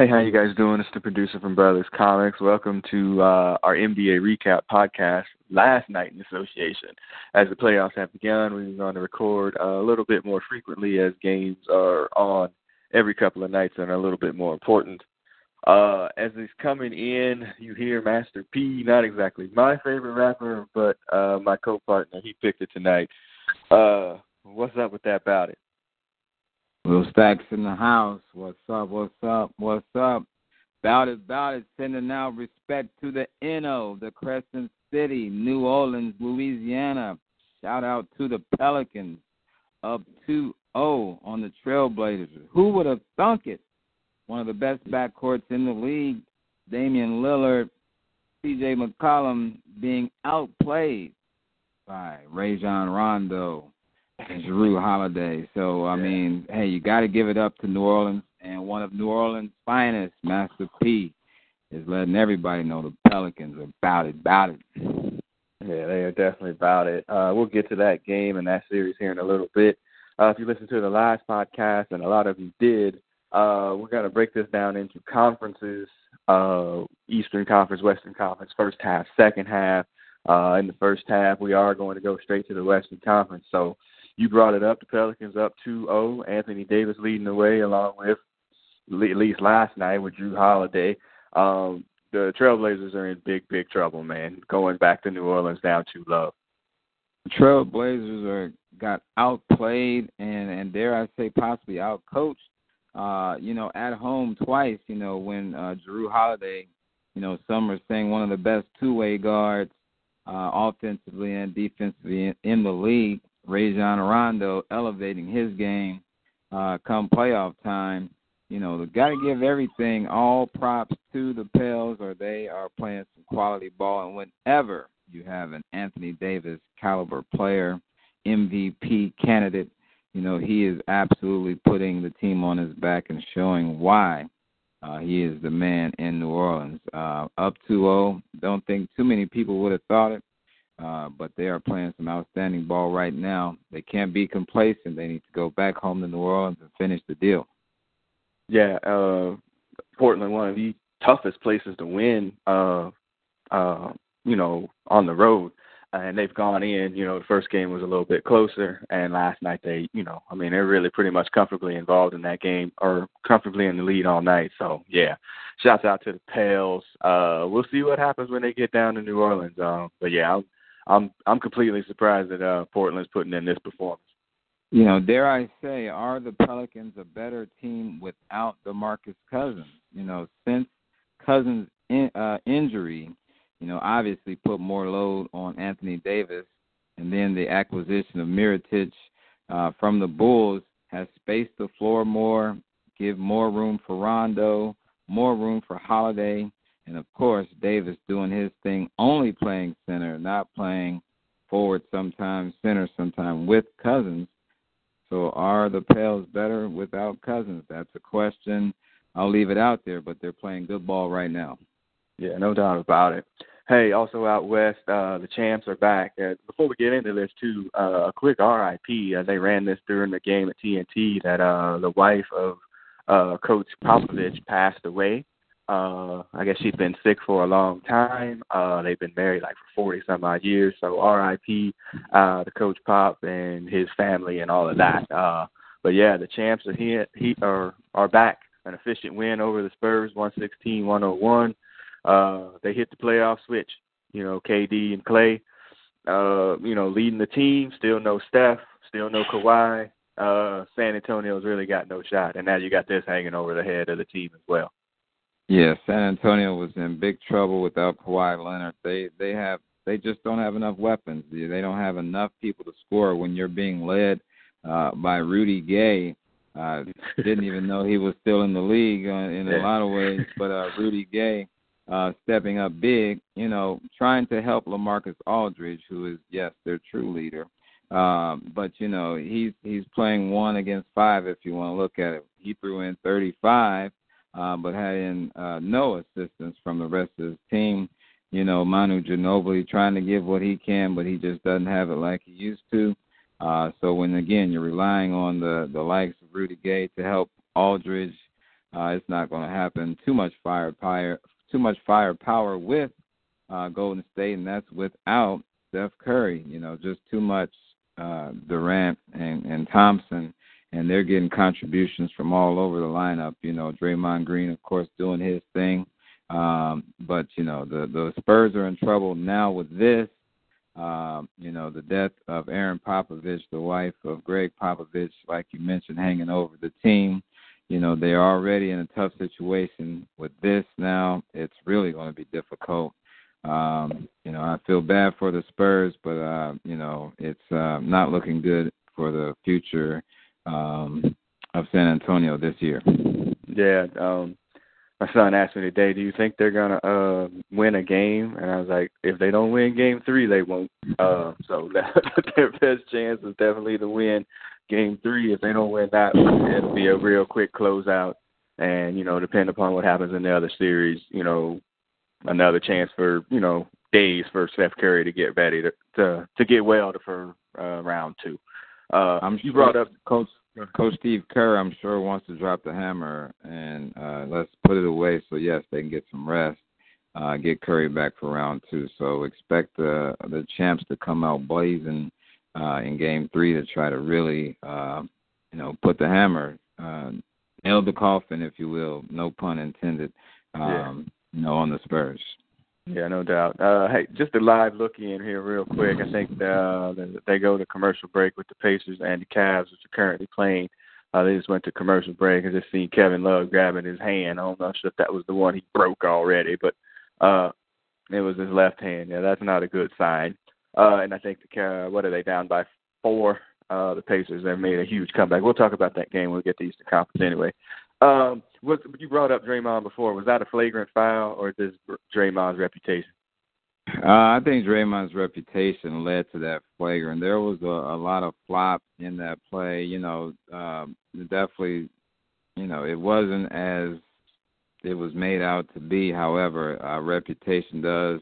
Hey, how you guys doing? It's the producer from Brothers Comics. Welcome to uh, our NBA recap podcast. Last night in association, as the playoffs have begun, we're going to record a little bit more frequently as games are on every couple of nights and are a little bit more important. Uh, as it's coming in, you hear Master P, not exactly my favorite rapper, but uh, my co-partner. He picked it tonight. Uh, what's up with that about it? Will Stacks in the house. What's up? What's up? What's up? Bout it, bout it. Sending out respect to the NO, the Crescent City, New Orleans, Louisiana. Shout out to the Pelicans. Up 2 0 on the Trailblazers. Who would have thunk it? One of the best backcourts in the league. Damian Lillard, CJ McCollum being outplayed by Rajon Rondo Jrue Holiday. So I mean, hey, you got to give it up to New Orleans, and one of New Orleans' finest, Master P, is letting everybody know the Pelicans are about it, about it. Yeah, they are definitely about it. Uh, we'll get to that game and that series here in a little bit. Uh, if you listened to the last podcast, and a lot of you did, uh, we're going to break this down into conferences uh, Eastern Conference, Western Conference, first half, second half. Uh, in the first half, we are going to go straight to the Western Conference. So you brought it up. The Pelicans up 2-0. Anthony Davis leading the way, along with at least last night with Jrue Holiday. Um, the Trailblazers are in big, big trouble, man. Going back to New Orleans down two low. The Trailblazers are got outplayed and and dare I say possibly outcoached. Uh, you know, at home twice. You know, when uh, Jrue Holiday, you know, some are saying one of the best two-way guards, uh, offensively and defensively in, in the league. Rajon Rondo elevating his game uh, come playoff time. You know, got to give everything, all props to the Pels, or they are playing some quality ball. And whenever you have an Anthony Davis caliber player, MVP candidate, you know, he is absolutely putting the team on his back and showing why uh, he is the man in New Orleans. Uh, up 2 0. Don't think too many people would have thought it. Uh, but they are playing some outstanding ball right now. They can't be complacent. They need to go back home to New Orleans and finish the deal. Yeah, uh, Portland, one of the toughest places to win. Uh, uh, you know, on the road, and they've gone in. You know, the first game was a little bit closer, and last night they, you know, I mean, they're really pretty much comfortably involved in that game or comfortably in the lead all night. So yeah, shouts out to the Pels. Uh, we'll see what happens when they get down to New Orleans. Um, but yeah, I'm I'm I'm completely surprised that uh, Portland's putting in this performance. You know, dare I say, are the Pelicans a better team without DeMarcus Cousins? You know, since Cousins' in, uh, injury, you know, obviously put more load on Anthony Davis, and then the acquisition of Mirotic uh, from the Bulls has spaced the floor more, give more room for Rondo, more room for Holiday, and of course, Davis doing his thing, only playing center, not playing forward sometimes, center sometimes with Cousins. So are the Pels better without Cousins? That's a question. I'll leave it out there, but they're playing good ball right now. Yeah, no doubt about it. Hey, also out west, uh, the champs are back. Uh, before we get into this, too, uh, a quick RIP. Uh, they ran this during the game at TNT that uh, the wife of uh, Coach Popovich passed away. Uh, I guess she's been sick for a long time. Uh, they've been married like for 40 some odd years. So RIP uh, to Coach Pop and his family and all of that. Uh, but yeah, the champs are here. He are are back. An efficient win over the Spurs, 116-101. uh, they hit the playoff switch. You know, KD and Clay, uh, you know, leading the team. Still no Steph, still no Kawhi. Uh, San Antonio's really got no shot, and now you got this hanging over the head of the team as well. Yeah, San Antonio was in big trouble without Kawhi Leonard. They they have they just don't have enough weapons. They don't have enough people to score when you're being led uh, by Rudy Gay. Uh, didn't even know he was still in the league uh, in a lot of ways, but uh, Rudy Gay uh, stepping up big, you know, trying to help LaMarcus Aldridge, who is yes their true leader. Um, but you know he's he's playing one against five if you want to look at it. He threw in 35, uh, but had in uh, no assistance from the rest of his team. You know Manu Ginobili trying to give what he can, but he just doesn't have it like he used to. Uh, so when again you're relying on the the likes of Rudy Gay to help Aldridge, uh, it's not going to happen. Too much firepower, too much firepower with uh, Golden State, and that's without Steph Curry. You know, just too much uh, Durant and and Thompson, and they're getting contributions from all over the lineup. You know, Draymond Green, of course, doing his thing. Um, but you know, the the Spurs are in trouble now with this. Um, you know, the death of Erin Popovich, the wife of Gregg Popovich, like you mentioned, hanging over the team. You know, they're already in a tough situation. With this now, it's really going to be difficult. Um, you know, I feel bad for the Spurs, but uh, you know, it's uh, not looking good for the future um, of San Antonio this year. Yeah, um, my son asked me today, "Do you think they're gonna uh win a game?" And I was like, "If they don't win Game Three, they won't." Uh, so their best chance is definitely to win Game Three. If they don't win that, it'll be a real quick closeout. And you know, depending upon what happens in the other series, you know, another chance for you know days for Steph Curry to get ready to to, to get well for uh, round two. Uh, I'm you brought up Coach Coach Steve Kerr, I'm sure wants to drop the hammer and uh, let's put it away so yes, they can get some rest, uh, get Curry back for round two. So expect the the champs to come out blazing uh, in Game Three to try to really, uh, you know, put the hammer, uh, nail the coffin, if you will, no pun intended, um, yeah. you know, on the Spurs. Yeah, no doubt. Uh, hey, just a live look in here, real quick. I think uh, they go to commercial break with the Pacers and the Cavs, which are currently playing. Uh, they just went to commercial break. I just seen Kevin Love grabbing his hand. I don't know if that was the one he broke already, but uh, it was his left hand. Yeah, that's not a good sign. Uh, and I think the uh, what are they down by four? Uh, the Pacers have made a huge comeback. We'll talk about that game when we get to Eastern Conference anyway. Um, what you brought up Draymond before? Was that a flagrant foul or just Draymond's reputation? Uh, I think Draymond's reputation led to that flagrant. There was a, a lot of flop in that play. You know, um, definitely, you know, it wasn't as it was made out to be. However, uh, reputation does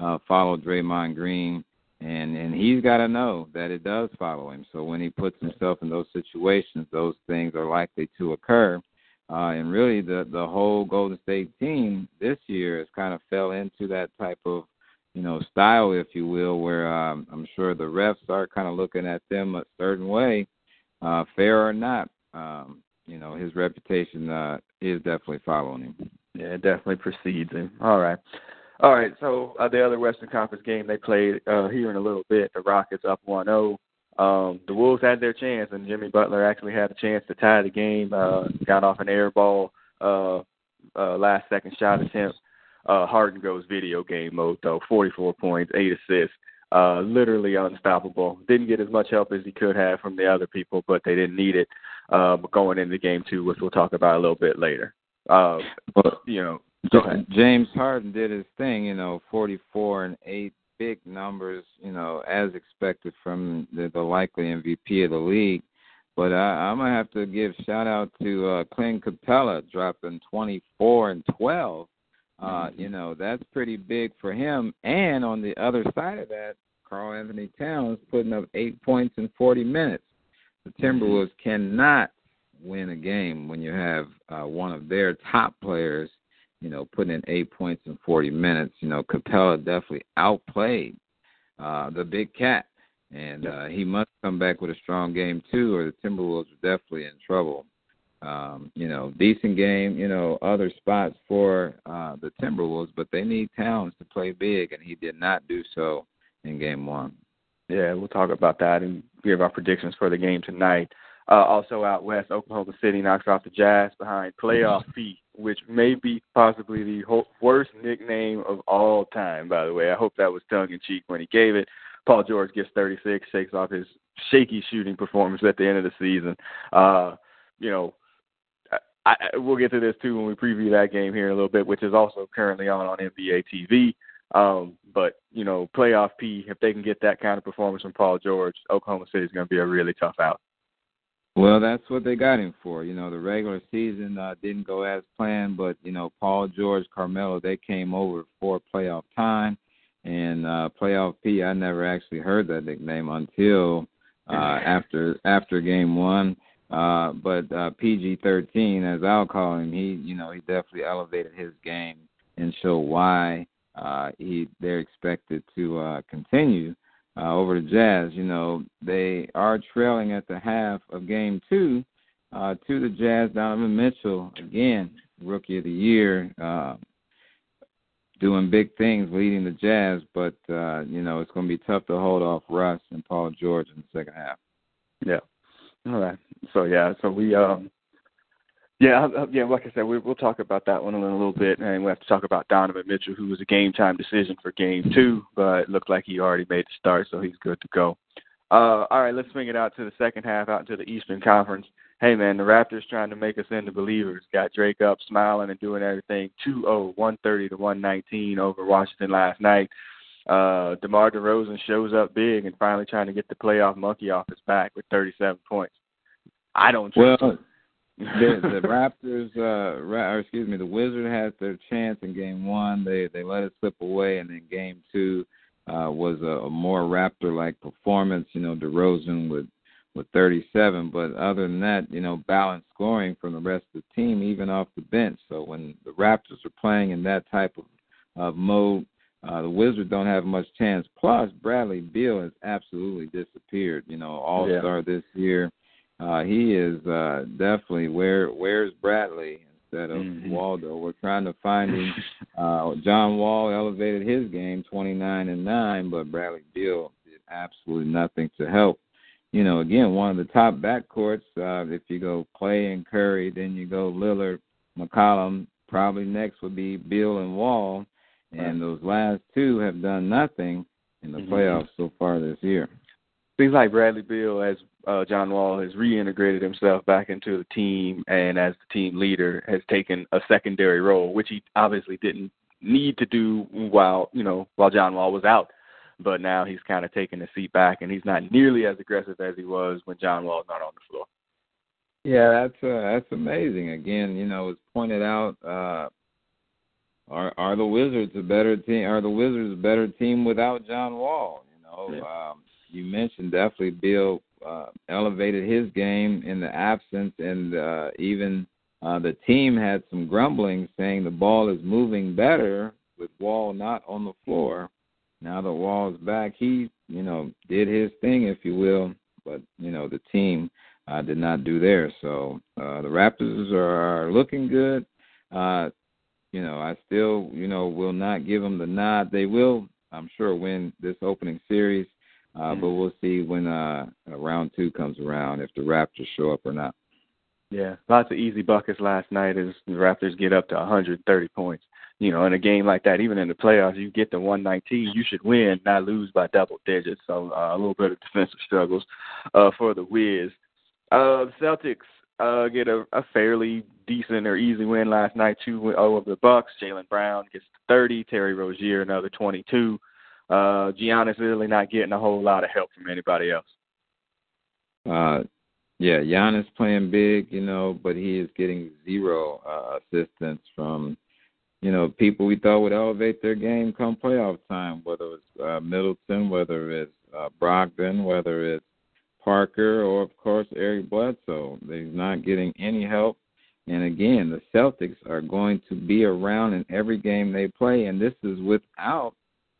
uh, follow Draymond Green, and and he's got to know that it does follow him. So when he puts himself in those situations, those things are likely to occur. Uh, and really, the the whole Golden State team this year has kind of fell into that type of, you know, style, if you will, where um, I'm sure the refs are kind of looking at them a certain way, uh, fair or not. Um, you know, his reputation uh, is definitely following him. Yeah, it definitely precedes him. All right. All right, so uh, the other Western Conference game they played uh, here in a little bit, the Rockets up 1-0 um, the Wolves had their chance, and Jimmy Butler actually had a chance to tie the game. Uh, got off an air ball, uh, uh, last second shot attempt. Uh, Harden goes video game mode though, 44 points, eight assists, uh, literally unstoppable. Didn't get as much help as he could have from the other people, but they didn't need it. Uh, going into game two, which we'll talk about a little bit later. Uh, but you know, James Harden did his thing, you know, 44 and eight big numbers, you know, as expected from the, the likely MVP of the league. But I, I'm gonna have to give shout out to uh, Clint Capela dropping 24 and 12. Uh, mm-hmm. You know, that's pretty big for him. And on the other side of that, Karl-Anthony Towns putting up eight points in 40 minutes. The Timberwolves mm-hmm. cannot win a game when you have uh, one of their top players you know, putting in eight points in 40 minutes. You know, Capela definitely outplayed uh, the big cat, and uh, he must come back with a strong game too, or the Timberwolves are definitely in trouble. um, you know, decent game, you know, other spots for uh, the Timberwolves, but they need Towns to play big, and he did not do so in game one. Yeah, we'll talk about that and give our predictions for the game tonight. Uh, also out west, Oklahoma City knocks off the Jazz behind playoff P, which may be possibly the ho- worst nickname of all time. By the way, I hope that was tongue in cheek when he gave it. Paul George gets 36, shakes off his shaky shooting performance at the end of the season. Uh, you know, I, I, we'll get to this too when we preview that game here in a little bit, which is also currently on on NBA TV. Um, but you know, playoff P, if they can get that kind of performance from Paul George, Oklahoma City is going to be a really tough out. Well, that's what they got him for. You know, the regular season uh, didn't go as planned, but you know, Paul George, Carmelo, they came over for playoff time, and uh, playoff P. I never actually heard that nickname until uh, after after game one. Uh, but uh, PG-13, as I'll call him, he you know he definitely elevated his game and showed why uh, he they're expected to uh, continue uh, over the Jazz. You know, they are trailing at the half of game two uh, to the Jazz. Donovan Mitchell, again, rookie of the year, uh, doing big things, leading the Jazz, but, uh, you know, it's going to be tough to hold off Russ and Paul George in the second half. Yeah. All right. So, yeah, so we, um, yeah, yeah. Like I said, we, we'll talk about that one in a little bit, and we have to talk about Donovan Mitchell, who was a game time decision for Game Two, but it looked like he already made the start, so he's good to go. Uh, all right, let's swing it out to the second half, out into the Eastern Conference. Hey man, the Raptors trying to make us into believers. Got Drake up, smiling and doing everything. 2-0, 130 to 119 over Washington last night. Uh, DeMar DeRozan shows up big and finally trying to get the playoff monkey off his back with 37 points. I don't trust well, the, the Raptors, uh, or excuse me, the Wizards had their chance in Game One. They they let it slip away, and then Game Two uh, was a, a more Raptor-like performance. You know, DeRozan with with 37, but other than that, you know, balanced scoring from the rest of the team, even off the bench. So when the Raptors are playing in that type of, of mode, uh, the Wizards don't have much chance. Plus, Bradley Beal has absolutely disappeared. You know, All Star yeah. this year uh, he is uh, definitely where where's Bradley instead of mm-hmm. Waldo. We're trying to find him. Uh, John Wall elevated his game, 29 and nine, but Bradley Beal did absolutely nothing to help. You know, again, one of the top backcourts. Uh, if you go Clay and Curry, then you go Lillard, McCollum. Probably next would be Beal and Wall, and those last two have done nothing in the mm-hmm. playoffs so far this year. Seems like Bradley Beal as uh, John Wall has reintegrated himself back into the team and as the team leader has taken a secondary role, which he obviously didn't need to do while you know while John Wall was out. But now he's kind of taking a seat back, and he's not nearly as aggressive as he was when John Wall's not on the floor. Yeah, that's uh, that's amazing. Again, you know, it's pointed out. Uh, are are the Wizards a better team? Are the Wizards a better team without John Wall? You know, yeah. um, you mentioned definitely Beal uh, elevated his game in the absence, and uh, even uh, the team had some grumbling saying the ball is moving better with Wall not on the floor. Now that Wall's back, he you know did his thing, if you will, but you know the team uh, did not do theirs. So uh, the Raptors are, are looking good. Uh, you know, I still you know will not give them the nod. They will, I'm sure, win this opening series. Uh, mm-hmm. But we'll see when uh, round two comes around if the Raptors show up or not. Yeah, lots of easy buckets last night as the Raptors get up to 130 points. You know, in a game like that, even in the playoffs, you get to 119, you should win, not lose by double digits. So uh, a little bit of defensive struggles uh, for the Wiz. Uh, the Celtics uh, get a, a fairly decent or easy win last night, 2-0 over the Bucks. Jaylen Brown gets 30, Terry Rozier another 22 uh, Giannis really not getting a whole lot of help from anybody else. Uh, yeah, Giannis playing big, you know, but he is getting zero uh, assistance from, you know, people we thought would elevate their game come playoff time, whether it's uh, Middleton, whether it's uh, Brogdon, whether it's Parker, or of course Eric Bledsoe. They're not getting any help. And again, the Celtics are going to be around in every game they play, and this is without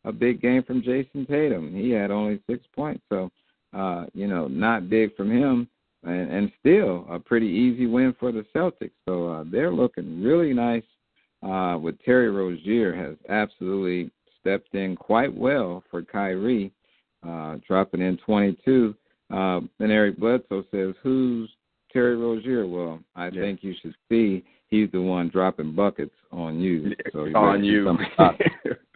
a big game from Jayson Tatum. He had only six points, so uh, you know, not big from him. and, and still a pretty easy win for the Celtics. So uh, they're looking really nice. Uh, with Terry Rozier has absolutely stepped in quite well for Kyrie, uh, dropping in 22. Uh, and Eric Bledsoe says, "Who's Terry Rozier?" Well, I yeah. think you should see he's the one dropping buckets on you. So on you.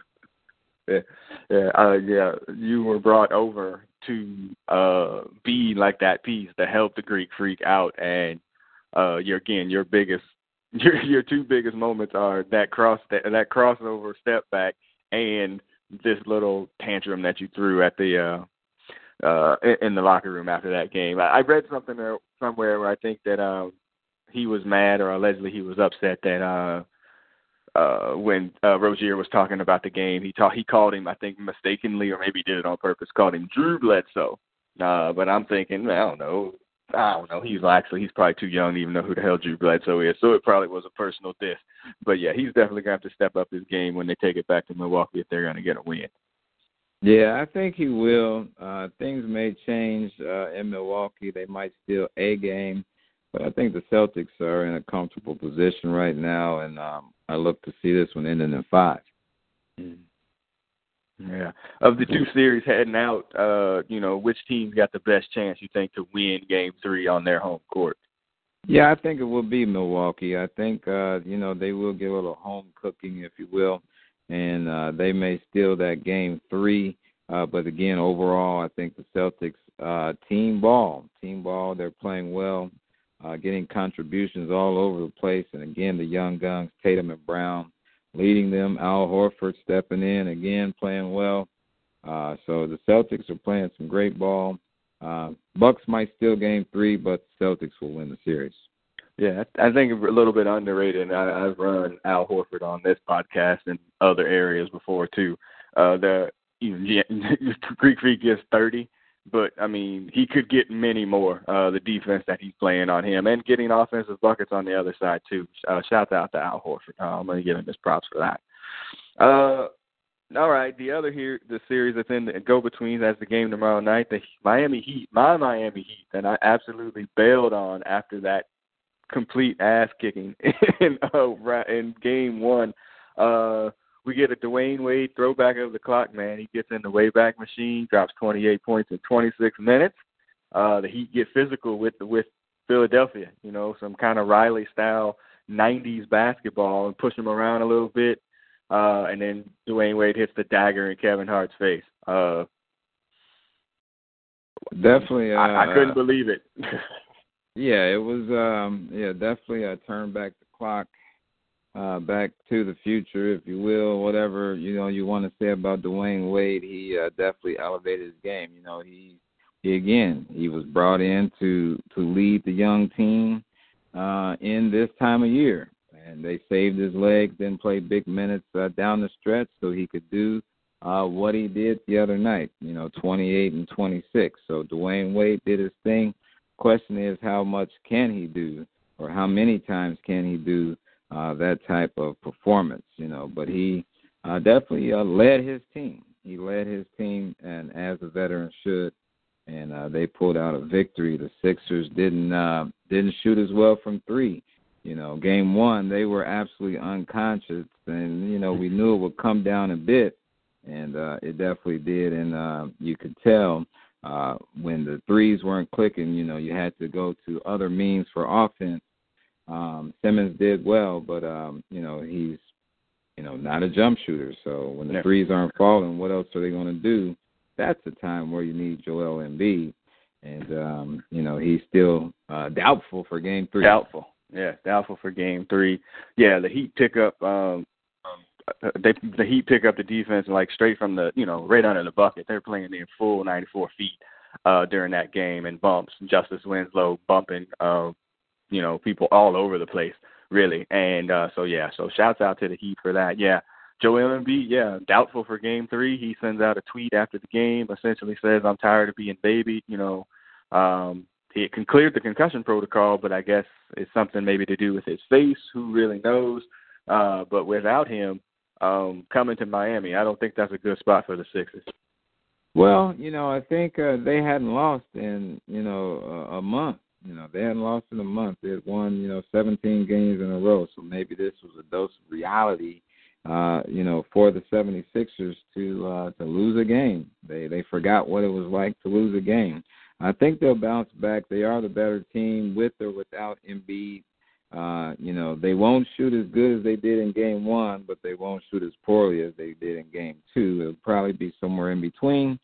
yeah, uh, yeah. You were brought over to uh be like that piece to help the Greek Freak out, and uh, your again your biggest your your two biggest moments are that cross that, that crossover step back and this little tantrum that you threw at the uh uh in the locker room after that game. I, I read something there somewhere where I think that um he was mad or allegedly he was upset that uh uh when uh Rozier was talking about the game, he taught he called him I think mistakenly or maybe did it on purpose, called him Drew Bledsoe. Uh but I'm thinking, I don't know, I don't know. He's actually he's probably too young to even know who the hell Drew Bledsoe is. So it probably was a personal diss. But yeah, he's definitely gonna have to step up his game when they take it back to Milwaukee if they're gonna get a win. Yeah, I think he will. Uh things may change uh in Milwaukee. They might steal a game. But I think the Celtics are in a comfortable position right now and um I look to see this one ending in five. Mm-hmm. Yeah. Of the two series heading out, uh, you know, which team's got the best chance you think to win game three on their home court? Yeah, I think it will be Milwaukee. I think uh, you know, they will get a little home cooking, if you will, and uh they may steal that game three. Uh, but again, overall I think the Celtics uh team ball. Team ball, they're playing well, uh getting contributions all over the place and again the young guns, Tatum and Brown leading them. Al Horford stepping in again, playing well. Uh, so the Celtics are playing some great ball. Uh, Bucks might still game three, but Celtics will win the series. Yeah, I think a little bit underrated. I, I've run Al Horford on this podcast and other areas before too. Uh, the you know, Greek Freak gets thirty but I mean, he could get many more. Uh, the defense that he's playing on him and getting offensive buckets on the other side too. Uh, shout out to Al Horford. Uh, I'm to give him his props for that. Uh, all right, the other here, the series that's in the go-betweens as the game tomorrow night, the Miami Heat, my Miami Heat, and I absolutely bailed on after that complete ass kicking in uh, in game one. Uh, we get a Dwyane Wade throwback of the clock, man. He gets in the Wayback Machine, drops 28 points in 26 minutes. Uh, the Heat get physical with with Philadelphia, you know, some kind of Riley style 90s basketball and push him around a little bit. Uh, and then Dwyane Wade hits the dagger in Kevin Hart's face. Uh, definitely, uh, I, I couldn't believe it. yeah, it was. um Yeah, definitely a turn back the clock uh, back to the future, if you will, whatever you know you want to say about Dwyane Wade. He uh, definitely elevated his game. You know, he he again he was brought in to to lead the young team uh, in this time of year, and they saved his legs, then played big minutes uh, down the stretch so he could do uh, what he did the other night. You know, 28 and 26. So Dwyane Wade did his thing. Question is, how much can he do, or how many times can he do? Uh, that type of performance, you know. But he uh, definitely uh, led his team. He led his team, and as a veteran should, and uh, they pulled out a victory. The Sixers didn't uh, didn't shoot as well from three. You know, game one they were absolutely unconscious, and you know we knew it would come down a bit, and uh, it definitely did. And uh, you could tell uh, when the threes weren't clicking. You know, you had to go to other means for offense um, Simmons did well, but um, you know he's you know not a jump shooter. So when the yeah. threes aren't falling, what else are they going to do? That's the time where you need Joel Embiid, and um, you know he's still uh, doubtful for Game Three. Doubtful, yeah, doubtful for Game Three. Yeah, the Heat pick up. Um, they the Heat pick up the defense like straight from the you know right under the bucket. They're playing in full 94 feet uh, during that game and bumps. Justice Winslow bumping uh, you know, people all over the place, really. And uh, so yeah, so shouts out to the Heat for that. Yeah. Joel Embiid, yeah, doubtful for game three. He sends out a tweet after the game, essentially says, I'm tired of being babied, you know. Um he can clear the concussion protocol, but I guess it's something maybe to do with his face, who really knows. Uh, but without him um, coming to Miami, I don't think that's a good spot for the Sixers. Well, you know, I think uh, they hadn't lost in you know a month You know, they hadn't lost in a month. They had won, you know, 17 games in a row. So maybe this was a dose of reality, uh, you know, for the 76ers to uh, to lose a game. They they forgot what it was like to lose a game. I think they'll bounce back. They are the better team with or without Embiid. Uh, you know, they won't shoot as good as they did in game one, but they won't shoot as poorly as they did in game two. It'll probably be somewhere in between.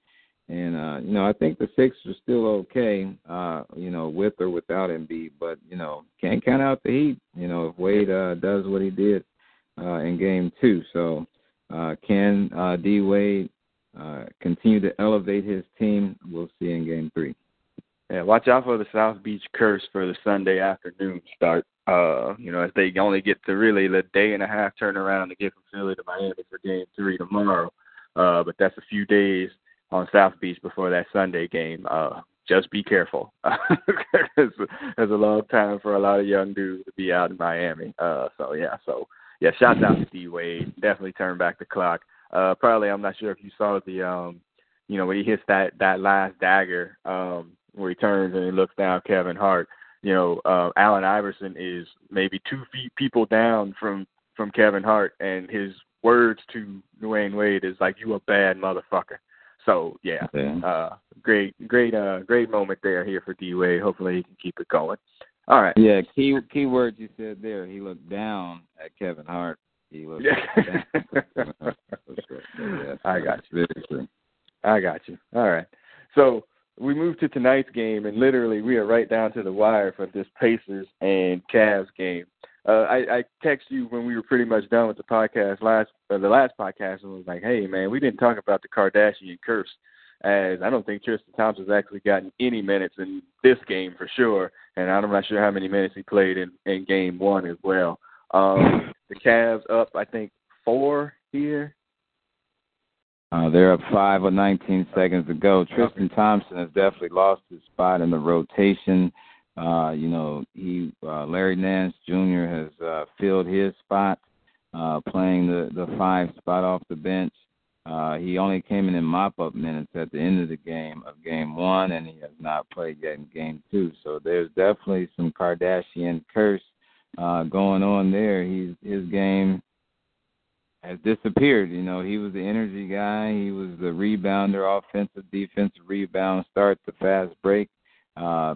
And uh, you know, I think the Sixers are still okay, uh, you know, with or without Embiid, but you know, can't count out the Heat. You know, if Wade uh, does what he did uh, in Game Two, so uh, can uh, D Wade uh, continue to elevate his team? We'll see in Game Three. Yeah, watch out for the South Beach curse for the Sunday afternoon start. Uh, you know, as they only get to really the day and a half turnaround to get from Philly to Miami for Game Three tomorrow. Uh, but that's a few days on South Beach before that Sunday game. Uh, just be careful. it's, it's a long time for a lot of young dudes to be out in Miami. Uh, so yeah, so yeah, shouts out to D Wade. Definitely turn back the clock. Uh, probably I'm not sure if you saw the um, you know, when he hits that that last dagger, um, where he turns and he looks down Kevin Hart. You know, uh, Allen Iverson is maybe two feet people down from from Kevin Hart, and his words to Dwyane Wade is like, "You a bad motherfucker." So yeah, yeah. Uh, great, great, uh, great moment there here for D Wade. Hopefully he can keep it going. All right. Yeah, key key words you said there. He looked down at Kevin Hart. He looked. Yeah. yeah I got you. I got you. All right. So we move to tonight's game, and literally we are right down to the wire for this Pacers and Cavs game. Uh, I, I text you when we were pretty much done with the podcast last, uh, the last podcast, and was like, "Hey, man, we didn't talk about the Kardashian curse." As I don't think Tristan Thompson's actually gotten any minutes in this game for sure, and I'm not sure how many minutes he played in in Game One as well. Um, the Cavs up, I think, four here. Uh, they're up five or 19 seconds to go. Tristan Thompson has definitely lost his spot in the rotation. Uh, you know, he uh, Larry Nance Jr. has uh, filled his spot, uh, playing the the five spot off the bench. Uh, he only came in in mop up minutes at the end of the game of game one, and he has not played yet in game two. So there's definitely some Kardashian curse uh, going on there. He's his game has disappeared. You know, he was the energy guy. He was the rebounder, offensive, defensive rebound, start the fast break. Uh,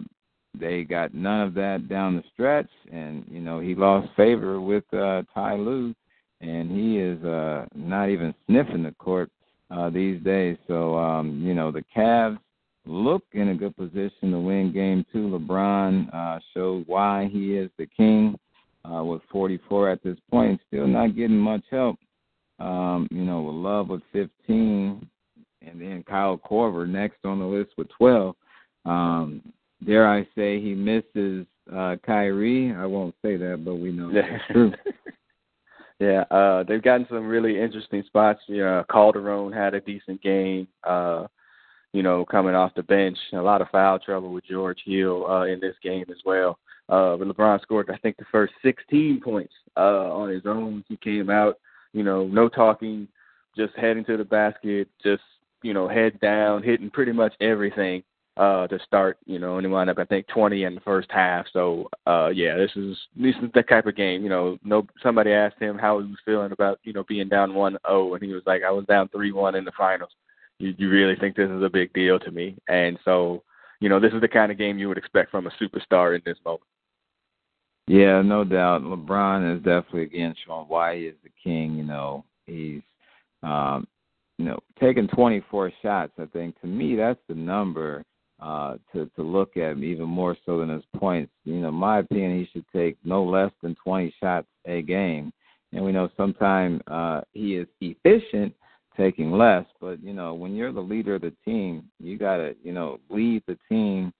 they got none of that down the stretch, and you know he lost favor with uh, Ty Lue, and he is uh, not even sniffing the court uh, these days. So um, you know the Cavs look in a good position to win Game Two. LeBron uh, showed why he is the king uh, with 44 at this point, still not getting much help. Um, you know, with Love with 15, and then Kyle Korver next on the list with 12. Um, dare I say he misses uh Kyrie. I won't say that, but we know that's true. yeah, uh they've gotten some really interesting spots. You know, Calderon had a decent game, uh, you know, coming off the bench. A lot of foul trouble with George Hill uh in this game as well. Uh but LeBron scored I think the first sixteen points uh on his own. He came out, you know, no talking, just heading to the basket, just, you know, head down, hitting pretty much everything uh to start, you know, and he wound up I think twenty in the first half. So uh yeah, this is this is the type of game, you know, no somebody asked him how he was feeling about, you know, being down one oh and he was like, I was down three one in the finals. You you really think this is a big deal to me? And so, you know, this is the kind of game you would expect from a superstar in this moment. Yeah, no doubt. LeBron is definitely again showing why he is the king, you know. He's um you know, taking 24 shots, I think to me that's the number uh, to to look at even more so than his points. You know, my opinion, he should take no less than 20 shots a game. And we know sometimes uh, he is efficient taking less, but you know, when you're the leader of the team, you gotta you know lead the team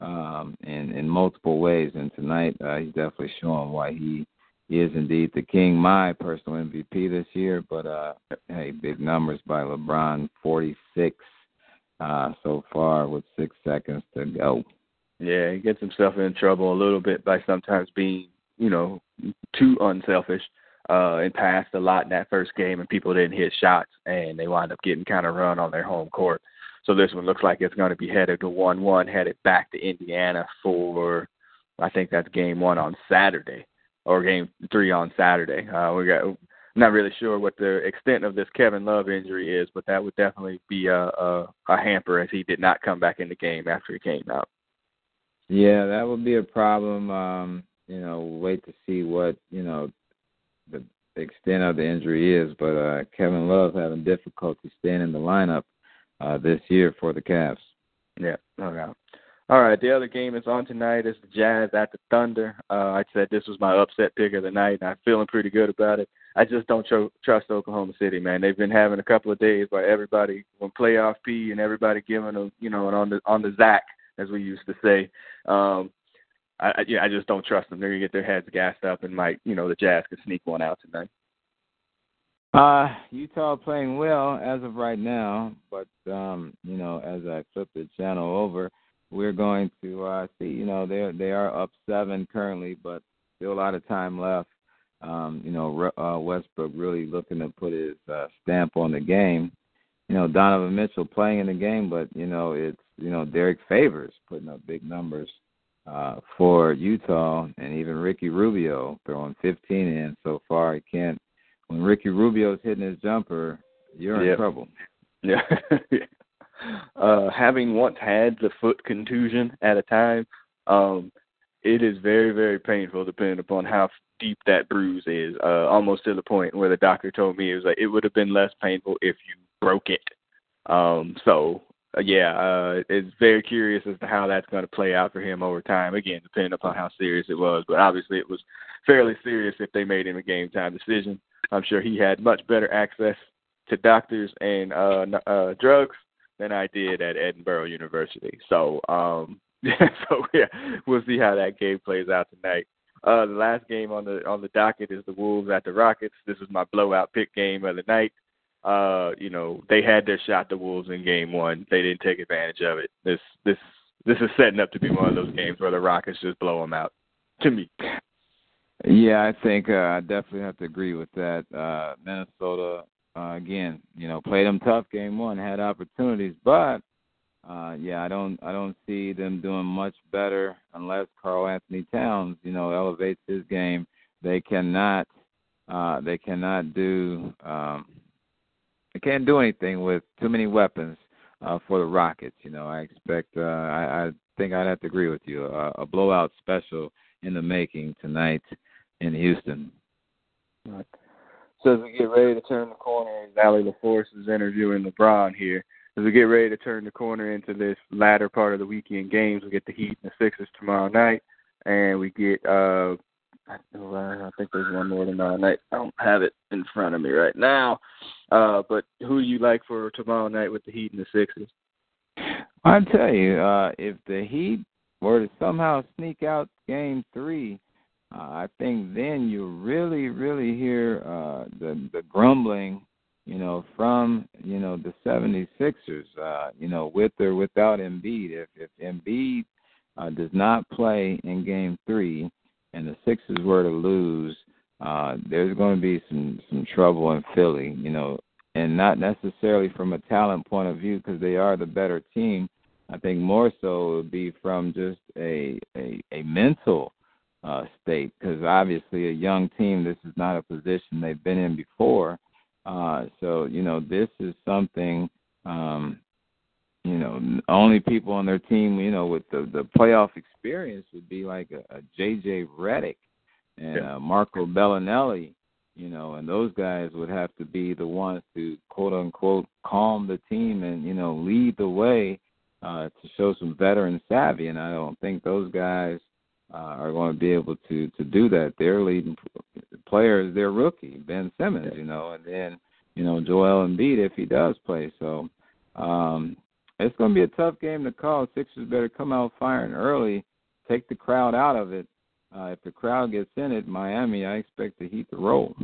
um, in in multiple ways. And tonight, uh, he's definitely showing why he is indeed the king. My personal MVP this year, but uh, hey, big numbers by LeBron, 46 uh, so far with six seconds to go. Yeah, he gets himself in trouble a little bit by sometimes being, you know, too unselfish uh, and passed a lot in that first game, and people didn't hit shots, and they wind up getting kind of run on their home court. So this one looks like it's going to be headed to one-one, headed back to Indiana for, I think that's game one on Saturday, or game three on Saturday. Uh, we got. I'm not really sure what the extent of this Kevin Love injury is, but that would definitely be a, a, a hamper as he did not come back in the game after he came out. Yeah, that would be a problem. Um, you know, wait to see what you know the extent of the injury is, but uh, Kevin Love having difficulty staying in the lineup uh, this year for the Cavs. Yeah, no doubt. All right, the other game is on tonight. Is the Jazz at the Thunder. Uh, I said this was my upset pick of the night, and I'm feeling pretty good about it. I just don't tr- trust Oklahoma City, man. They've been having a couple of days where everybody, when playoff P, and everybody giving them, you know, on the on the Zach, as we used to say. Um, I, yeah, I just don't trust them. They're gonna get their heads gassed up, and might, you know, the Jazz could sneak one out tonight. Uh, Utah playing well as of right now, but um, you know, as I flip the channel over, we're going to uh, see. You know, they they are up seven currently, but still a lot of time left. Um, you know, uh, Westbrook really looking to put his uh, stamp on the game. You know, Donovan Mitchell playing in the game, but you know, it's you know Derrick Favors putting up big numbers uh, for Utah, and even Ricky Rubio throwing 15 in so far. He can't. When Ricky Rubio's hitting his jumper, you're yep. in trouble. Yeah. uh, having once had the foot contusion at a time, um, it is very, very painful depending upon how deep that bruise is. Uh, almost to the point where the doctor told me it was like it would have been less painful if you broke it. Um, so uh, yeah, uh, it's very curious as to how that's going to play out for him over time. Again, depending upon how serious it was, but obviously it was fairly serious if they made him a game time decision. I'm sure he had much better access to doctors and uh, uh, drugs than I did at Edinburgh University. So, um, so yeah, we'll see how that game plays out tonight. Uh, the last game on the on the docket is the Wolves at the Rockets. This is my blowout pick game of the night uh, you know, they had their shot the Wolves in game one. They didn't take advantage of it. This this this is setting up to be one of those games where the Rockets just blow them out. To me. Yeah, I think uh, I definitely have to agree with that. Uh, Minnesota, uh, again, you know, played them tough game one, had opportunities, but uh, yeah, I don't I don't see them doing much better unless Karl-Anthony Towns, you know, elevates his game. They cannot uh, they cannot do um, they can't do anything with too many weapons uh, for the Rockets. You know, I expect. Uh, I, I think I'd have to agree with you. Uh, a blowout special in the making tonight in Houston. Right. So as we get ready to turn the corner, Allie LaForce is interviewing LeBron here. As we get ready to turn the corner into this latter part of the weekend games, we get the Heat and the Sixers tomorrow night, and we get uh I think there's one more tomorrow night. I don't have it in front of me right now. Uh, but who do you like for tomorrow night with the Heat and the Sixers? I tell you, uh, if the Heat were to somehow sneak out Game Three, uh, I think then you really, really hear uh, the the grumbling, you know, from you know the 76ers, uh, you know, with or without Embiid. If if Embiid uh, does not play in Game Three, and the Sixers were to lose, uh, there's going to be some some trouble in Philly, you know, and not necessarily from a talent point of view because they are the better team. I think more so it would be from just a a, a mental uh, state because obviously a young team, this is not a position they've been in before. Uh, so you know this is something um, you know, only people on their team, you know, with the the playoff experience would be like a, a JJ Redick and yeah. uh, Marco Belinelli, you know, and those guys would have to be the ones to quote unquote calm the team and you know lead the way uh, to show some veteran savvy. And I don't think those guys uh, are going to be able to to do that. Their leading players, their rookie Ben Simmons, you know, and then you know Joel Embiid if he does play. So um, it's going to be a tough game to call. Sixers better come out firing early, take the crowd out of it. Uh, if the crowd gets in it, Miami, I expect the Heat to roll.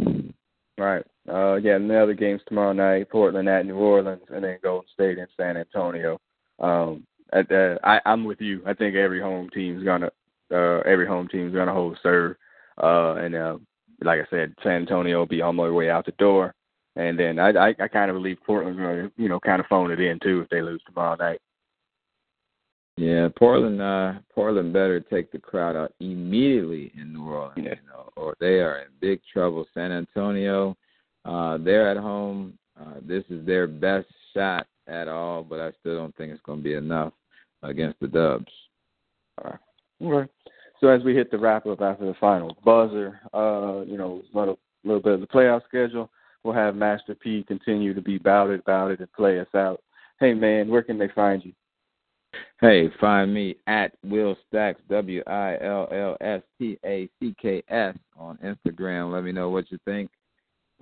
Right. Uh, yeah, and the other games tomorrow night: Portland at New Orleans, and then Golden State and San Antonio. Um, at the, I, I'm with you. I think every home team's gonna uh, every home team is gonna hold serve. Uh, and uh, like I said, San Antonio will be on their way out the door. and then I I, I kind of believe Portland's going to you know kind of phone it in too if they lose tomorrow night. Yeah, Portland. Uh, Portland better take the crowd out immediately in New Orleans, yeah. you know, or they are in big trouble. San Antonio, uh, they're at home. Uh, this is their best shot at all, but I still don't think it's going to be enough against the Dubs. All right. Okay. So as we hit the wrap up after the final buzzer, uh, you know, a little, little bit of the playoff schedule. We'll have Master P continue to be about it, and play us out. Hey man, where can they find you? Hey, find me at Will Stacks W I L L S T A C K S on Instagram. Let me know what you think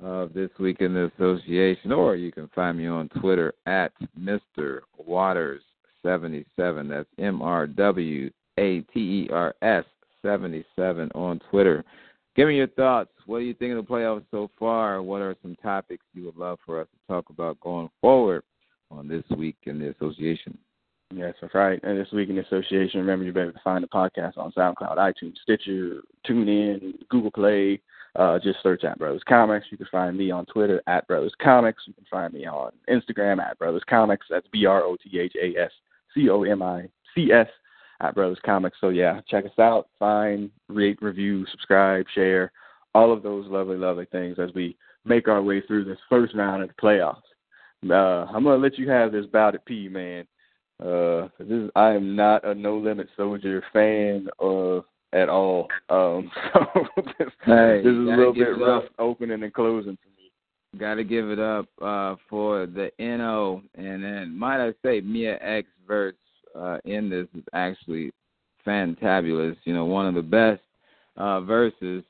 of this week in the association, or you can find me on Twitter at Mr. Waters seventy seven. That's M R W A T E R S seventy seven on Twitter. Give me your thoughts. What do you think of the playoffs so far? What are some topics you would love for us to talk about going forward on this week in the association? Yes, that's right. And this week in the association, remember able to find the podcast on SoundCloud, iTunes, Stitcher, TuneIn, Google Play. Uh, just search at Brothas Comics. You can find me on Twitter at Brothas Comics. You can find me on Instagram at Brothas Comics. That's B R O T H A S C O M I C S at Brothas Comics. So yeah, check us out. Find, rate, review, subscribe, share, all of those lovely, lovely things as we make our way through this first round of the playoffs. Uh, I'm gonna let you have this bout at P, man. Uh, this is, I am not a No Limit Soldier fan uh, at all. Um, so this, hey, this is a little bit rough opening and closing for me. Got to give it up uh, for the NO, and then might I say Mia X verse uh, in this is actually fantabulous. You know, one of the best uh, verses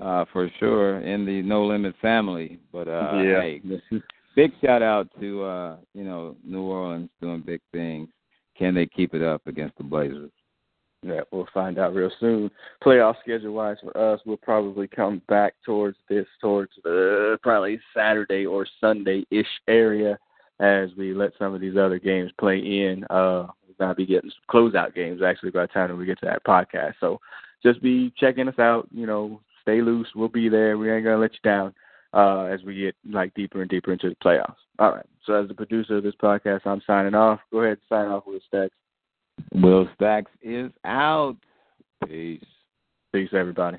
uh, for sure in the No Limit family. But uh, yeah. hey, big shout out to uh, you know New Orleans doing big things. Can they keep it up against the Blazers? Yeah, we'll find out real soon. Playoff schedule wise for us, we'll probably come back towards this towards the probably Saturday or Sunday ish area as we let some of these other games play in. Uh we'll be getting some closeout games actually by the time we get to that podcast. So just be checking us out, you know, stay loose, we'll be there. We ain't gonna let you down uh as we get like deeper and deeper into the playoffs. All right. So as the producer of this podcast, I'm signing off. Go ahead and sign off with Stacks. Will Stacks is out. Peace. Peace, everybody.